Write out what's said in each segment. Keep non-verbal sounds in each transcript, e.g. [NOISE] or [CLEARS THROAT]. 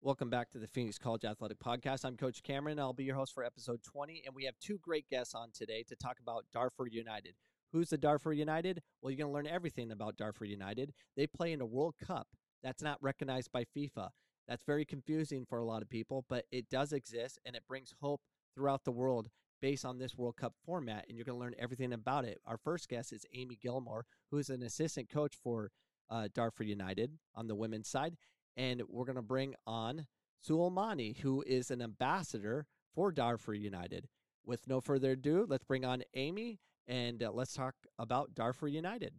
Welcome back to the Phoenix College Athletic Podcast. I'm Coach Cameron. I'll be your host for episode 20, and we have two great guests on today to talk about Darfur United. Who's the Darfur United? Well, you're going to learn everything about Darfur United. They play in a World Cup that's not recognized by FIFA. That's very confusing for a lot of people, but it does exist and it brings hope throughout the world based on this World Cup format, and you're going to learn everything about it. Our first guest is Amy Gilmore, who is an assistant coach for uh, Darfur United on the women's side and we're going to bring on Suleimani, who is an ambassador for Darfur United. With no further ado, let's bring on Amy and uh, let's talk about Darfur United.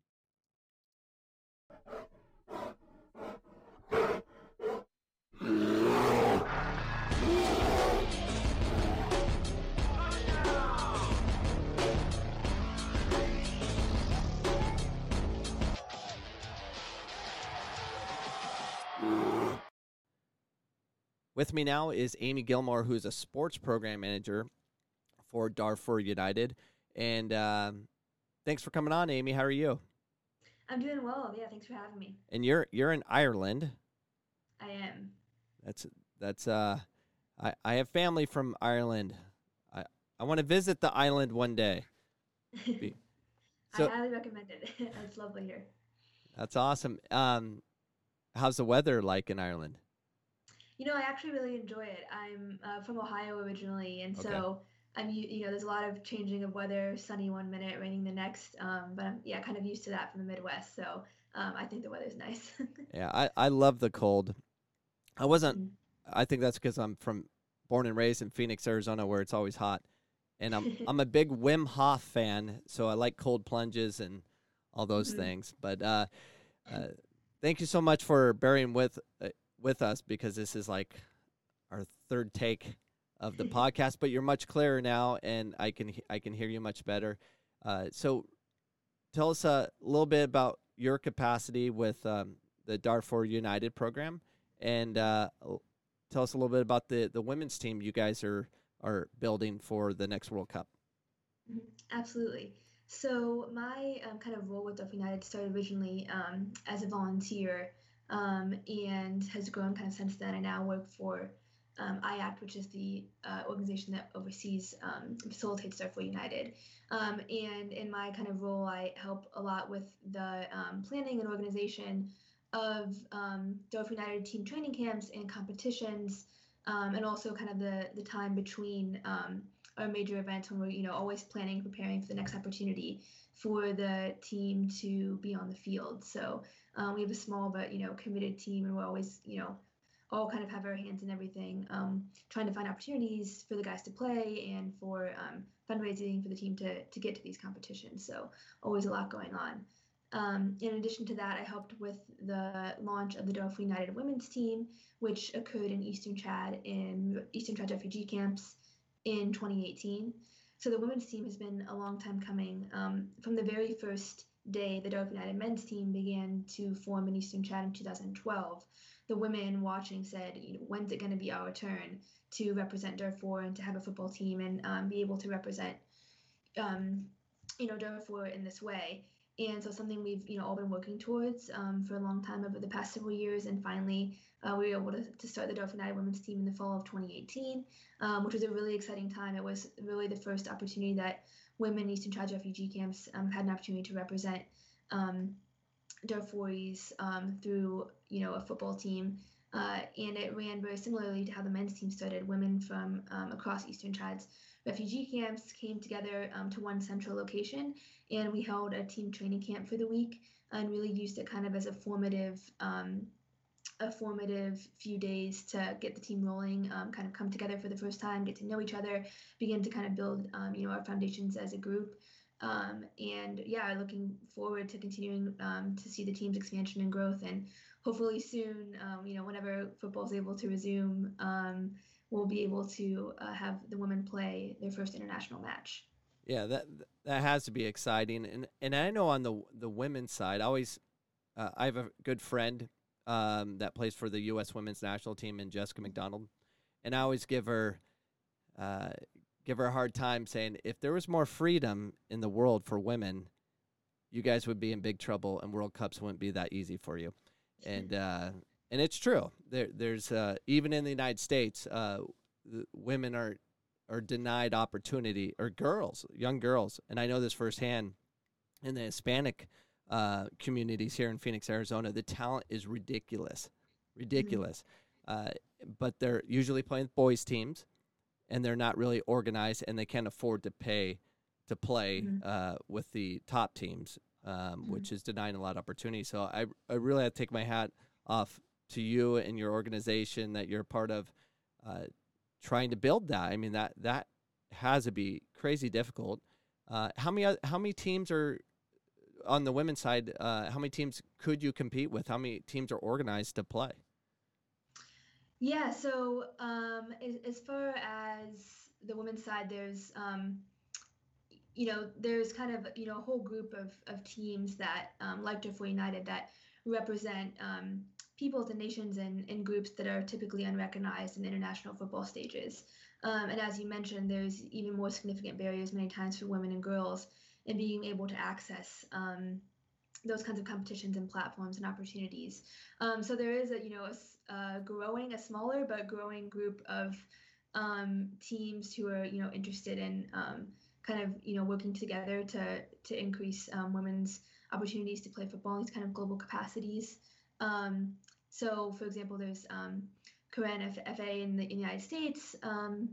With me now is Amy Gilmore, who is a sports program manager for Darfur United. And um, thanks for coming on, Amy. How are you? I'm doing well. Yeah, thanks for having me. And you're you're in Ireland. I am. That's that's uh, I I have family from Ireland. I I want to visit the island one day. [LAUGHS] so, I highly recommend it. [LAUGHS] it's lovely here. That's awesome. Um, how's the weather like in Ireland? You know, I actually really enjoy it. I'm uh, from Ohio originally, and okay. so I'm you know there's a lot of changing of weather, sunny one minute, raining the next. Um, but I'm yeah kind of used to that from the Midwest, so um, I think the weather's nice. [LAUGHS] yeah, I I love the cold. I wasn't. Mm-hmm. I think that's because I'm from born and raised in Phoenix, Arizona, where it's always hot, and I'm [LAUGHS] I'm a big Wim Hof fan, so I like cold plunges and all those mm-hmm. things. But uh, uh, thank you so much for bearing with uh, with us because this is like our third take of the [LAUGHS] podcast, but you're much clearer now, and I can I can hear you much better. Uh, so, tell us a little bit about your capacity with um, the Darfur United program, and uh, tell us a little bit about the the women's team you guys are are building for the next World Cup. Mm-hmm. Absolutely. So my um, kind of role with Darfur United started originally um, as a volunteer um, and has grown kind of since then. I now work for um, IACT, which is the uh, organization that oversees um, facilitates Darfur United. Um, and in my kind of role, I help a lot with the um, planning and organization of um, Darfur United team training camps and competitions, um, and also kind of the the time between our major events when we're you know always planning, preparing for the next opportunity for the team to be on the field. So um, we have a small but you know committed team, and we're always you know all kind of have our hands in everything, um, trying to find opportunities for the guys to play and for um, fundraising for the team to to get to these competitions. So always a lot going on. Um, in addition to that, I helped with the launch of the Darfur United women's team, which occurred in Eastern Chad in Eastern Chad refugee camps in 2018. So the women's team has been a long time coming. Um, from the very first day the Darfur United men's team began to form in Eastern Chad in 2012, the women watching said, you know, when's it going to be our turn to represent Darfur and to have a football team and um, be able to represent, um, you know, Darfur in this way. And so something we've, you know, all been working towards um, for a long time over the past several years. And finally, uh, we were able to, to start the Darfur women's team in the fall of 2018, um, which was a really exciting time. It was really the first opportunity that women in Eastern Chad refugee camps um, had an opportunity to represent um, Darfuris um, through you know a football team, uh, and it ran very similarly to how the men's team started. Women from um, across Eastern Chad's refugee camps came together um, to one central location, and we held a team training camp for the week and really used it kind of as a formative um, a formative few days to get the team rolling, um, kind of come together for the first time, get to know each other, begin to kind of build, um, you know, our foundations as a group. Um, and yeah, looking forward to continuing um, to see the team's expansion and growth, and hopefully soon, um, you know, whenever football is able to resume, um, we'll be able to uh, have the women play their first international match. Yeah, that that has to be exciting, and and I know on the the women's side, I always uh, I have a good friend um, that plays for the U.S. Women's National Team, and Jessica McDonald. And I always give her uh, give her a hard time, saying if there was more freedom in the world for women, you guys would be in big trouble, and World Cups wouldn't be that easy for you. And uh, and it's true. There, there's uh, even in the United States, uh, women are are denied opportunity, or girls, young girls, and I know this firsthand in the Hispanic uh, communities here in Phoenix, Arizona. The talent is ridiculous, ridiculous. Mm-hmm. but they're usually playing boys teams, and they're not really organized, and they can't afford to pay to play mm-hmm. uh, with the top teams, um, mm-hmm. which is denying a lot of opportunity. So I, I really have to take my hat off to you and your organization that you're part of, uh, trying to build that. I mean that that has to be crazy difficult. Uh, how many how many teams are on the women's side? Uh, how many teams could you compete with? How many teams are organized to play? Yeah, so um, as, far as the women's side, there's um, you know, there's kind of you know a whole group of, of teams that um, like Darfur United that represent um, peoples and nations and, and groups that are typically unrecognized in international football stages. Um, and as you mentioned, there's even more significant barriers many times for women and girls in being able to access um, those kinds of competitions and platforms and opportunities. Um, so there is a you know a, a, growing, a smaller but growing group of um, teams who are you know interested in um, kind of you know working together to to increase um, women's opportunities to play football in these kind of global capacities. Um, so, for example, there's um, FA in the, in the United States um,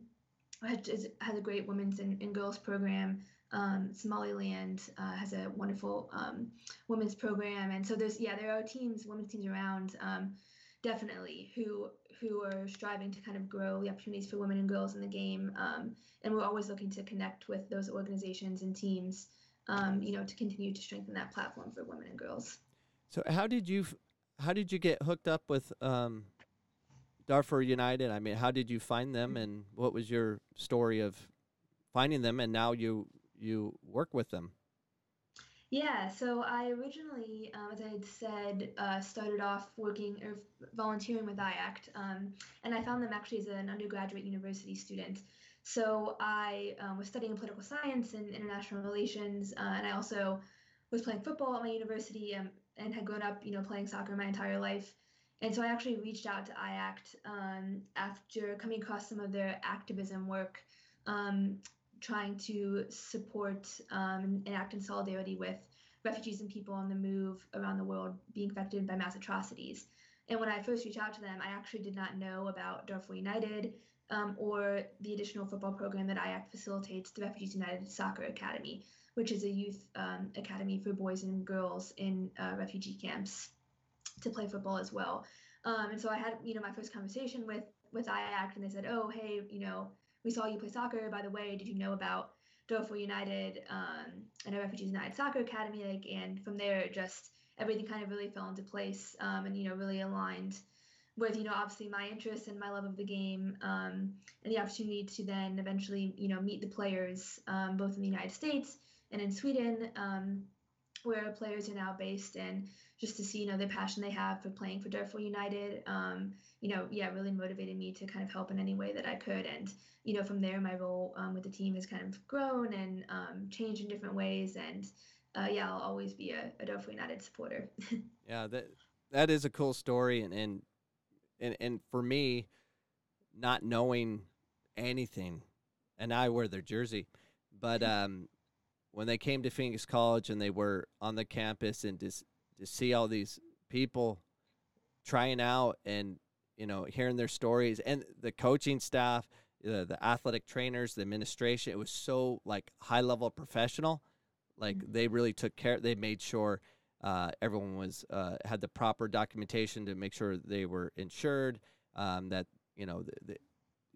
has, has a great women's and, and girls program. Um, Somaliland uh, has a wonderful um, women's program, and so there's yeah there are teams, women's teams around um, definitely who who are striving to kind of grow the opportunities for women and girls in the game. Um, and we're always looking to connect with those organizations and teams, um, you know, to continue to strengthen that platform for women and girls. So how did you how did you get hooked up with um, Darfur United? I mean, how did you find them, and what was your story of finding them, and now you you work with them? Yeah, so I originally, um, as I had said, uh, started off working or volunteering with IACT, um, and I found them actually as an undergraduate university student. So I um, was studying political science and international relations, uh, and I also was playing football at my university um, and had grown up, you know, playing soccer my entire life. And so I actually reached out to IACT um, after coming across some of their activism work um, trying to support um, and act in solidarity with refugees and people on the move around the world being affected by mass atrocities. And when I first reached out to them, I actually did not know about Darfur United um, or the additional football program that IACT facilitates, the Refugees United Soccer Academy, which is a youth um, academy for boys and girls in uh, refugee camps to play football as well. Um, and so I had, you know, my first conversation with with IACT, and they said, "Oh, hey, you know, we saw you play soccer. By the way, did you know about Darfur United um, and a Refugees United Soccer Academy? Like, and from there, just everything kind of really fell into place, um, and you know, really aligned with you know obviously my interests and my love of the game, um, and the opportunity to then eventually you know meet the players um, both in the United States and in Sweden, um, where players are now based, and just to see you know the passion they have for playing for Darfur United. Um, you know, yeah, really motivated me to kind of help in any way that I could. And, you know, from there, my role um, with the team has kind of grown and um, changed in different ways. And uh, yeah, I'll always be a, a United supporter. [LAUGHS] yeah, that that is a cool story. And, and, and, and for me, not knowing anything, and I wear their jersey, but [LAUGHS] um, when they came to Phoenix College and they were on the campus and to, to see all these people trying out and you know, hearing their stories and the coaching staff, the, the athletic trainers, the administration, it was so like high level professional. Like mm-hmm. they really took care. They made sure uh, everyone was uh, had the proper documentation to make sure they were insured. Um, that you know the, the,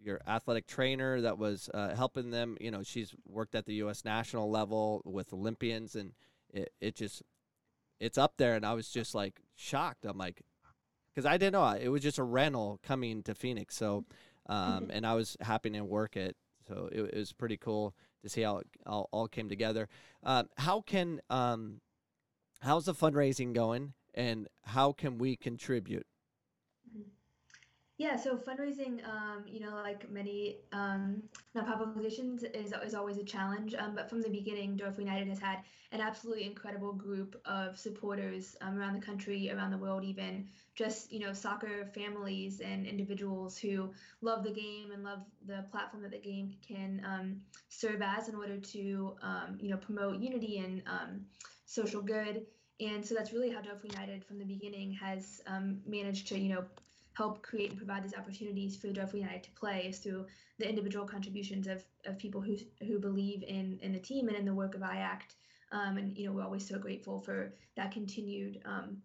your athletic trainer that was uh, helping them. You know she's worked at the U.S. national level with Olympians, and it, it just it's up there. And I was just like shocked. I'm like, because I didn't know it was just a rental coming to Phoenix. So, um, and I was happy to work it. So it, it, was pretty cool to see how it all, all came together. Um, how can um, how's the fundraising going, and how can we contribute? Yeah, so fundraising, um, you know, like many um, nonprofit organizations, is, is always a challenge. Um, but from the beginning, Darfur United has had an absolutely incredible group of supporters um, around the country, around the world, even just you know, soccer families and individuals who love the game and love the platform that the game can um, serve as in order to um, you know promote unity and social good. And so that's really how Darfur United, from the beginning, has managed to you know help create and provide these opportunities for the Darfur United to play is through the individual contributions of, of people who, who believe in, in the team and in the work of IACT. Um, and, you know, we're always so grateful for that continued um,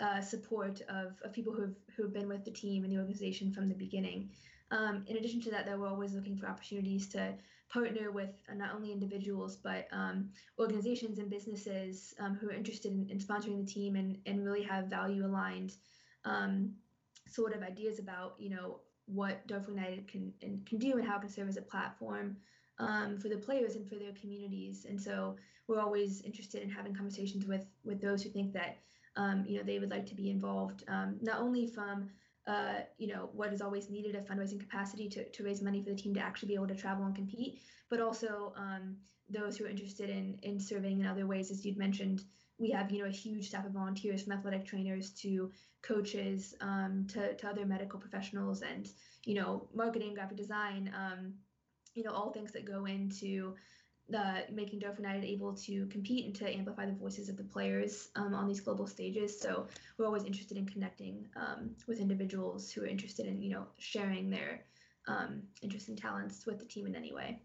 uh, support of, of people who've, who've been with the team and the organization from the beginning. Um, in addition to that, though, we're always looking for opportunities to partner with uh, not only individuals but um, organizations and businesses um, who are interested in, in, sponsoring the team and, and really have value aligned um, sort of ideas about you know what Darfur United can and can do and how it can serve as a platform um, for the players and for their communities. And so we're always interested in having conversations with with those who think that um, you know they would like to be involved, um, not only from uh, you know what is always needed a fundraising capacity to, to raise money for the team to actually be able to travel and compete, but also um, those who are interested in in serving in other ways, as you'd mentioned. We have, you know, a huge staff of volunteers from athletic trainers to coaches um, to, to other medical professionals and you know marketing graphic design um, you know all things that go into the making Darfur United able to compete and to amplify the voices of the players um, on these global stages. So we're always interested in connecting um, with individuals who are interested in you know sharing their um, interests and talents with the team in any way.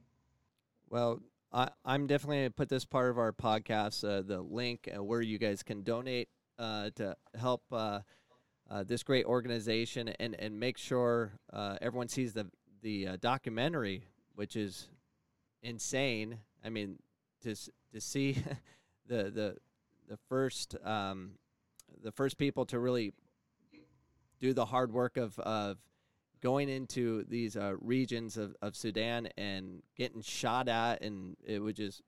Well, I, am definitely going to put this part of our podcast, uh, the link uh, where you guys can donate uh, to help uh, uh, this great organization and and make sure uh, everyone sees the the documentary, which is insane. I mean, to to see [LAUGHS] the the the first um, the first people to really do the hard work of of going into these uh, regions of, of Sudan and getting shot at, and it was just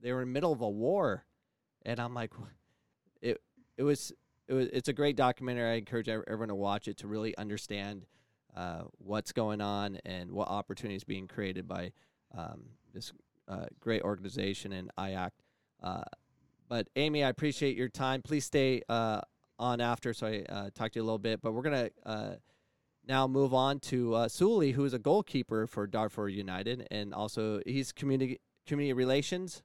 they were in the middle of a war, and I'm like, it it was it was, it's a great documentary. I encourage everyone to watch it to really understand uh, what's going on and what opportunities being created by um, this uh, great organization and IACT. Uh, but Amy, I appreciate your time. Please stay uh, on after so I uh, talk to you a little bit. But we're gonna now move on to uh, Suli, who is a goalkeeper for Darfur United, and also he's community community relations.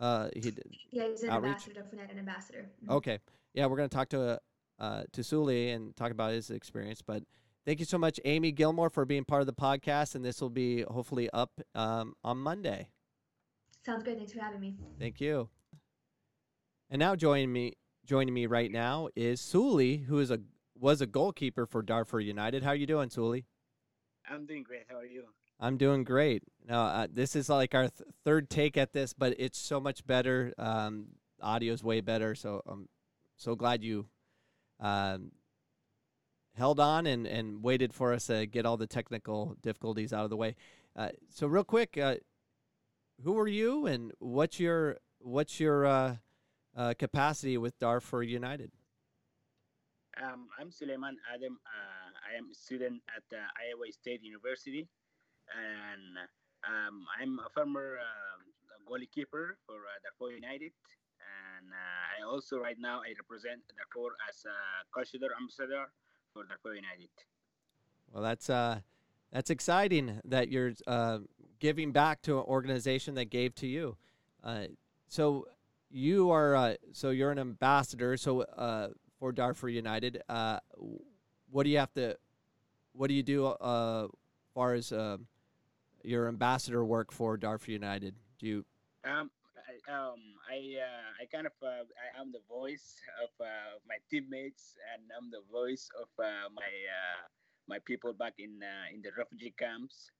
Uh, he yeah, he's an outreach. ambassador, Darfur United ambassador. Mm-hmm. Okay, yeah, we're going to talk to uh, to Suli and talk about his experience. But thank you so much, Amy Gilmore, for being part of the podcast. And this will be hopefully up um, on Monday. Sounds good. Thanks for having me. Thank you. And now joining me joining me right now is Suli, who is a was a goalkeeper for Darfur United. How are you doing, Suli? I'm doing great. How are you? I'm doing great. Now, uh, this is like our th- third take at this, but it's so much better. Um, audio's way better, so I'm so glad you um, held on and, and waited for us to get all the technical difficulties out of the way. Uh, so real quick, uh, who are you and what's your what's your uh, uh capacity with Darfur United? Um, I'm Suleiman Adam. Uh, I am a student at uh, Iowa State University, and um, I'm a former goalkeeper for Darfur United and uh, I also right now I represent Darfur as a cultural ambassador for Darfur United. Well, that's uh, that's exciting that you're uh, giving back to an organization that gave to you. Uh, so you are uh, so you're an ambassador. So uh, for Darfur United, uh, what do you have to? What do you do uh, far as uh, your ambassador work for Darfur United? Do you? Um, um, I uh, I kind of uh, I am the voice of uh, my teammates and I'm the voice of my my people back in in the refugee camps,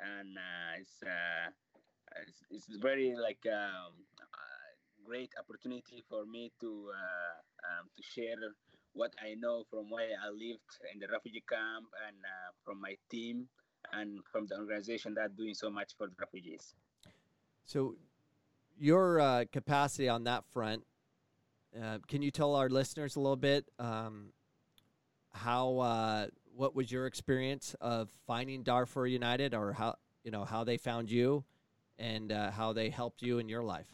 and it's, it's, it's very like um, great opportunity for me to um, to share what I know from where I lived in the refugee camp and from my team and from the organization that doing so much for the refugees. So your uh, capacity on that front. Uh, can you tell our listeners a little bit um, how uh, what was your experience of finding Darfur United, or how you know how they found you, and uh, how they helped you in your life?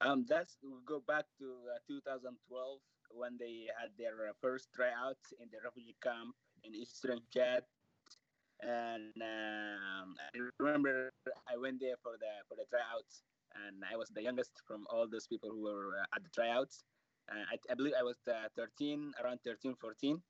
Um, that's we go back to uh, 2012 when they had their uh, first tryouts in the refugee camp in Eastern Chad, and um, I remember I went there for the for the tryouts, and I was the youngest from all those people who were uh, at the tryouts. Uh, I, I, believe I was uh, 13, around 13, 14,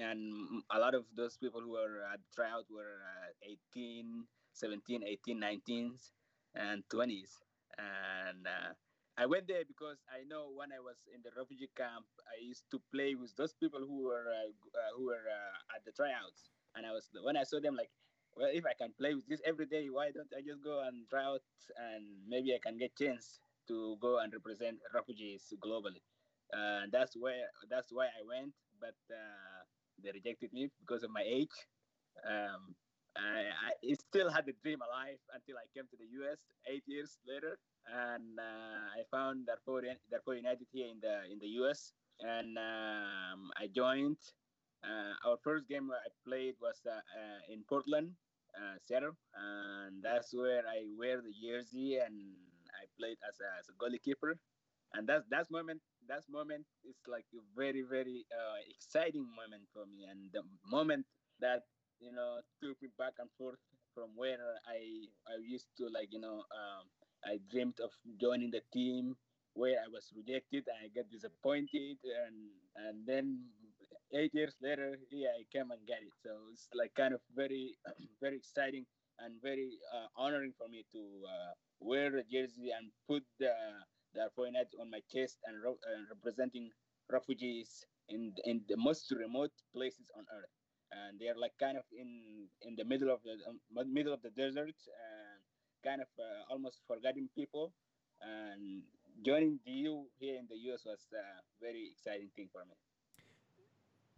and a lot of those people who were at the tryout were uh, 18, 17, 18, 19s, and 20s, and uh, I went there because I know when I was in the refugee camp, I used to play with those people who were uh, uh, who were uh, at the tryouts, and I was when I saw them like, well, if I can play with this every day, why don't I just go and try out and maybe I can get chance to go and represent refugees globally. Uh, that's where that's why I went, but uh, they rejected me because of my age. Um, I, I still had the dream alive until I came to the US eight years later and uh, I found Darfur, Darfur United here in the in the US, and um, I joined. Uh, our first game I played was uh, uh in Portland, uh, Seattle, and that's where I wear the jersey and I played as a, as a. And that's that's moment that moment is like a very very uh, exciting moment for me, and the moment that you know took me back and forth from where I I used to like you know um, I dreamed of joining the team where I was rejected and I got disappointed. And and then eight years later yeah I came and get it. So it's like kind of very [CLEARS THROAT] very exciting and very uh, honoring for me to uh, wear the jersey and put the the net on my chest and, uh, representing refugees in in the most remote places on earth and they're like kind of in in the middle of the um, middle of the desert and kind of uh, almost forgetting people. And joining DU here in the US was a very exciting thing for me.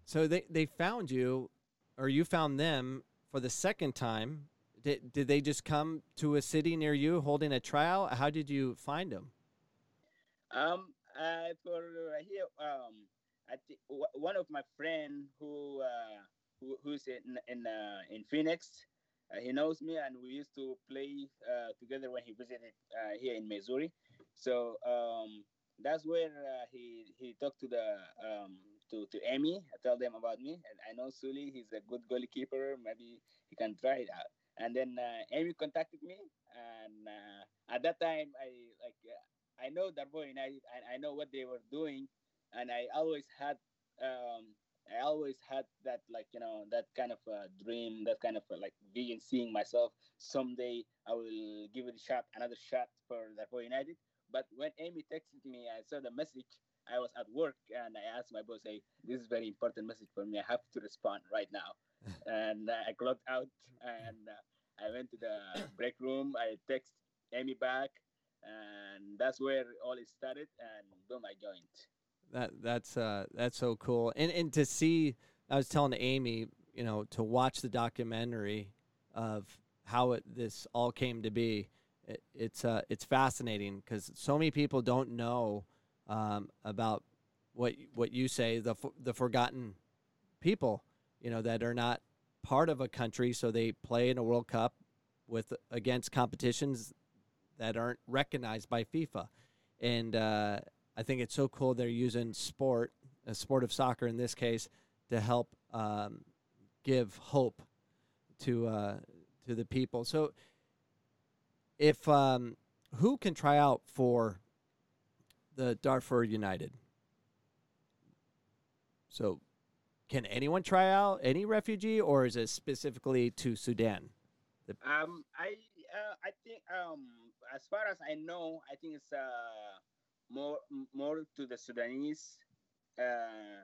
So they, they found you, or you found them for the second time. Did, did they just come to a city near you holding a trial? How did you find them? Um, uh, for here, um, I think one of my friend who, uh, who who's in in uh, in Phoenix, uh, he knows me, and we used to play uh, together when he visited here in Missouri. So um, that's where he he talked to the um, to to Amy. I tell them about me, and I know Sully. He's a good goalkeeper. Maybe he can try it out. And then Amy contacted me, and at that time, I like I know Darfur United, and I know what they were doing, and I always had um, I always had that like you know that kind of a dream, that kind of a, like vision, seeing myself someday I will give it a shot, another shot for for United. But when Amy texted me, I saw the message. I was at work and I asked my boss, "Hey, this is very important message for me. I have to respond right now." [LAUGHS] and I clocked out and uh, I went to the break room. I text Amy back, and that's where all it started. And boom, I joined. That that's uh that's so cool. And and to see I was telling Amy, you know, to watch the documentary of how it this all came to be. It, it's uh it's fascinating because so many people don't know um, about what what you say the the forgotten people, you know, that are not part of a country, so they play in a World Cup with against competitions that aren't recognized by FIFA, and uh, I think it's so cool they're using sport, a sport of soccer in this case, to help um, give hope to uh, to the people. So, if um, who can try out for the Darfur United? So, can anyone try out? Any refugee, or is it specifically to Sudan? Um, I uh, I think um, as far as I know, I think it's uh more more to the Sudanese uh,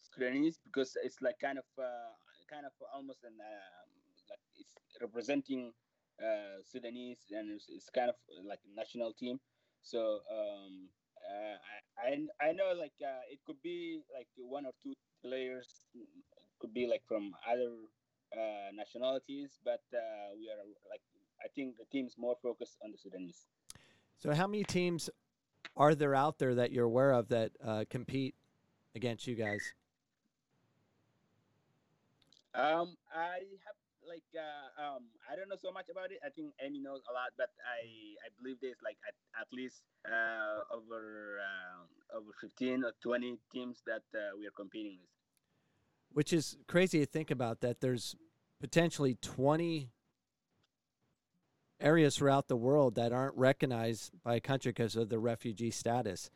Sudanese because it's like kind of uh, kind of almost an um, like it's representing uh, Sudanese and it's, it's, kind of like a national team. So um, uh, I I know like uh, it could be like one or two players could be like from other uh, nationalities, but we are like I think the team's more focused on the Sudanese. So how many teams are there out there that you're aware of that uh, compete against you guys? Um, I have like uh, um, I don't know so much about it. I think Amy knows a lot, but I I believe there's like at, at least uh, over uh, over 15 or 20 teams that uh, we are competing with. Which is crazy to think about that there's potentially 20 areas throughout the world that aren't recognized by a country because of the refugee status,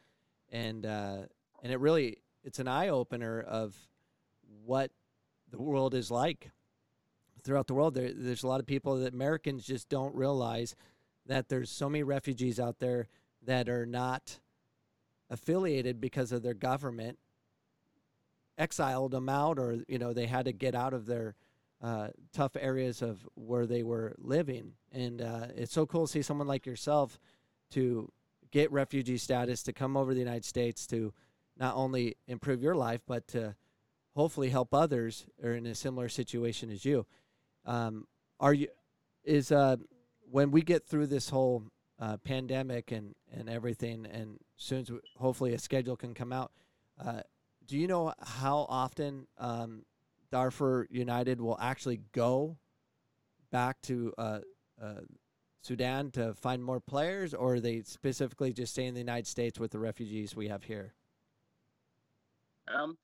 and uh, and it really it's an eye opener of what the world is like throughout the world. There, there's a lot of people that Americans just don't realize that there's so many refugees out there that are not affiliated because of their government exiled them out or you know they had to get out of their uh, tough areas of where they were living and uh, it's so cool to see someone like yourself to get refugee status to come over to the united states to not only improve your life but to hopefully help others who are in a similar situation as you um, are you is uh, when we get through this whole uh, pandemic and and everything, and soon as we, hopefully a schedule can come out. Uh, do you know how often um, Darfur United will actually go back to uh, uh, Sudan to find more players, or are they specifically just stay in the United States with the refugees we have here? Um,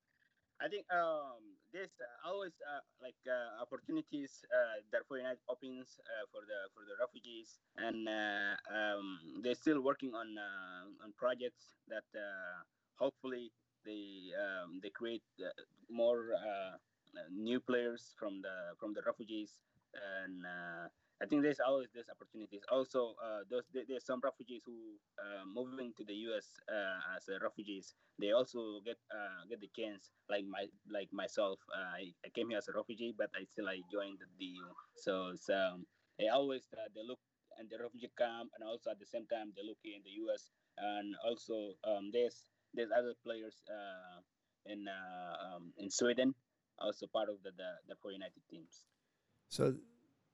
I think um, there's always uh, like uh, opportunities uh, for United opens uh, for the for the refugees, and uh, um, they're still working on uh, on projects that hopefully they um, they create more new players from the from the refugees and I think there's always these opportunities. Also, uh, those there's some refugees who uh, moving to the U.S. Uh, as refugees. They also get uh, get the chance, like my like myself. Uh, I, I came here as a refugee, but I still I joined the DU. So it's, um, they always uh, they look in the refugee camp, and also at the same time they look here in the U.S. And also um, there's there's other players in um, in Sweden, also part of the the, the Darfur United teams. So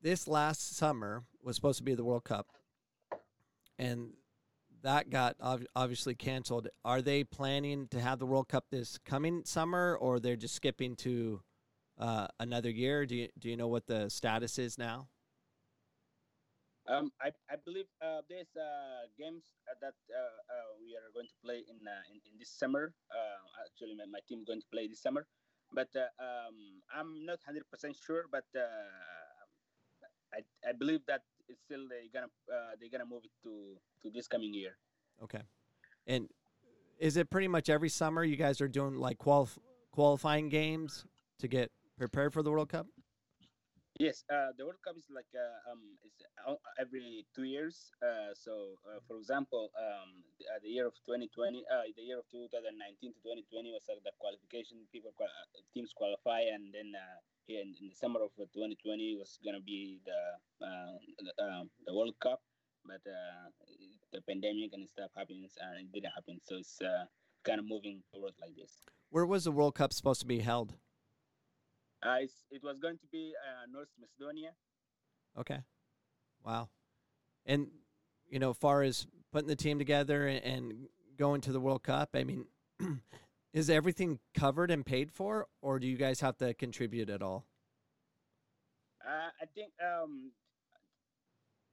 this last summer was supposed to be the World Cup, and that got obviously canceled. Are they planning to have the World Cup this coming summer, or they're just skipping to uh, another year? Do you do you know what the status is now? Um, I, I believe uh, there's uh, games that uh, uh, we are going to play in uh, in, in, this summer. actually, my, my team going to play this summer, but um, I'm not hundred percent sure. But I, I believe that it's still they're gonna uh, they're gonna move it to to this coming year. Okay, and is it pretty much every summer you guys are doing like qualif- qualifying games to get prepared for the World Cup? Yes, uh, the World Cup is like uh, um, it's every two years. Uh, so, uh, for example, um, the, uh, the, year of 2020, uh, the year of 2019 to 2020 was like the qualification. People teams qualify, and then here in, in, the summer of 2020 was gonna be the the, um, the, World Cup, but the pandemic and stuff happens, and it didn't happen. So it's kind of moving forward like this. Where was the World Cup supposed to be held? Uh, it was going to be uh, North Macedonia. Okay. Wow. And, you know, far as putting the team together and, going to the World Cup, I mean, [CLEARS THROAT] is everything covered and paid for, or do you guys have to contribute at all? Uh, I think um,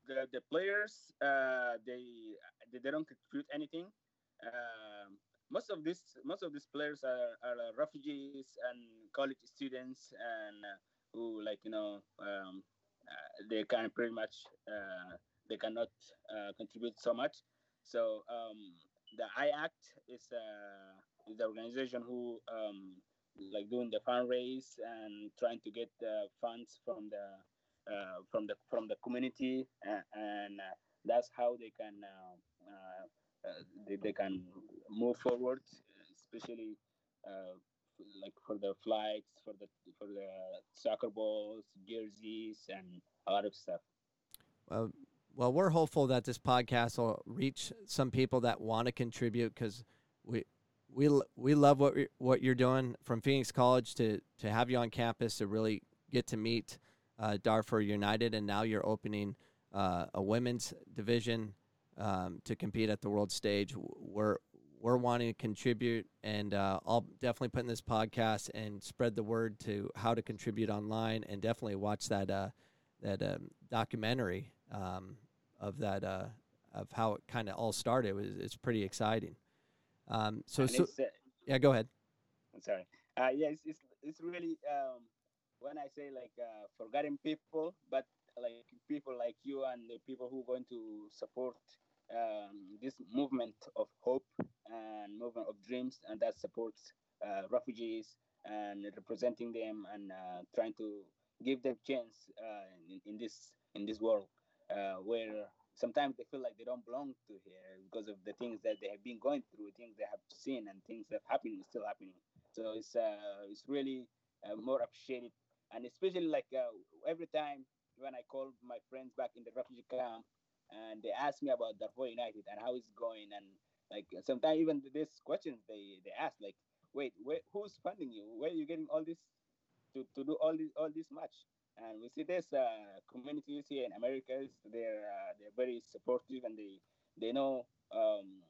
the the players uh, they they don't contribute anything. Um, most of these most of these players are, are refugees and college students and uh, who like you know um, uh, they can pretty much uh, they cannot uh, contribute so much. So um, the IACT is, uh, is the organization who um, like doing the fundraise and trying to get the funds from the uh, from the from the community and that's how they can they, they can move forward, especially uh, like for the flights, for the for the soccer balls, jerseys, and a lot of stuff. Well, well, we're hopeful that this podcast will reach some people that want to contribute because we we we love what what you're doing from Phoenix College to to have you on campus to really get to meet uh, Darfur United, and now you're opening uh, a women's division um, to compete at the world stage. We're we're wanting to contribute, and uh, I'll definitely put in this podcast and spread the word to how to contribute online, and definitely watch that uh, that um, documentary um, of that uh, of how it kind of all started. It was it's pretty exciting. Um, so, so uh, yeah, go ahead. I'm sorry. Uh, yeah, it's, it's, it's really um, when I say like uh, forgotten people, but like people like you and the people who are going to support um, this movement of hope and movement of dreams, and that supports uh, refugees and representing them and uh, trying to give them chance uh, in, in this in this world uh, where sometimes they feel like they don't belong to here because of the things that they have been going through, things they have seen, and things that happening still happening. So it's uh, it's really uh, more appreciated, and especially like every time when I call my friends back in the refugee camp, and they ask me about Darfur United and how it's going, and like sometimes even this questions they they ask like, wait, who's funding you? Where are you getting all this to, to do all this all this much? And we see this uh, communities here in Americas. They're uh, they're very supportive, and they they know um,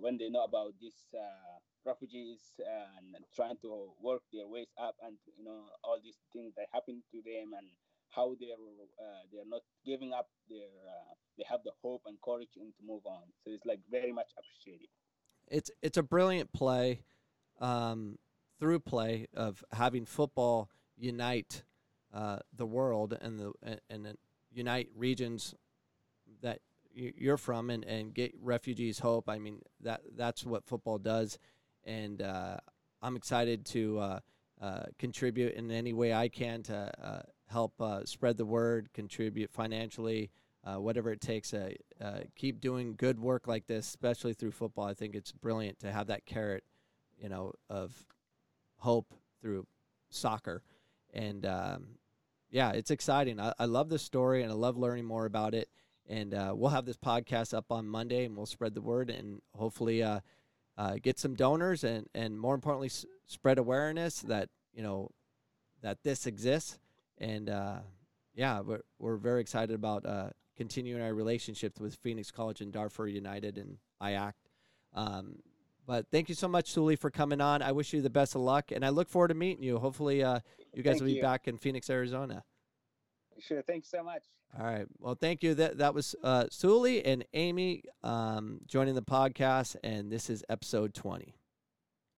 when they know about these uh, refugees and trying to work their ways up, and you know all these things that happen to them, and how they're uh, they're not giving up. Their uh, they have the hope and courage and to move on. So it's like very much appreciated. It's it's a brilliant play, um, through play of having football unite uh, the world and the and, and unite regions that you're from and, and get refugees hope. I mean that that's what football does, and uh, I'm excited to uh, uh, contribute in any way I can to uh, help uh, spread the word, contribute financially, whatever it takes. keep doing good work like this, especially through football. I think it's brilliant to have that carrot, you know, of hope through soccer, and um, yeah, it's exciting. I, I love this story and I love learning more about it. And uh, we'll have this podcast up on Monday and we'll spread the word and hopefully uh, uh, get some donors and, and more importantly, s- spread awareness that, you know, that this exists. And uh, yeah, we're, we're very excited about uh, continuing our relationships with Phoenix College and Darfur United and IACT. Um, but thank you so much, Suli, for coming on. I wish you the best of luck, and I look forward to meeting you. Hopefully, uh, you guys thank will be you. back in Phoenix, Arizona. Sure. Thanks so much. All right. Well, thank you. That that was uh, Suli and Amy um, joining the podcast, and this is episode twenty.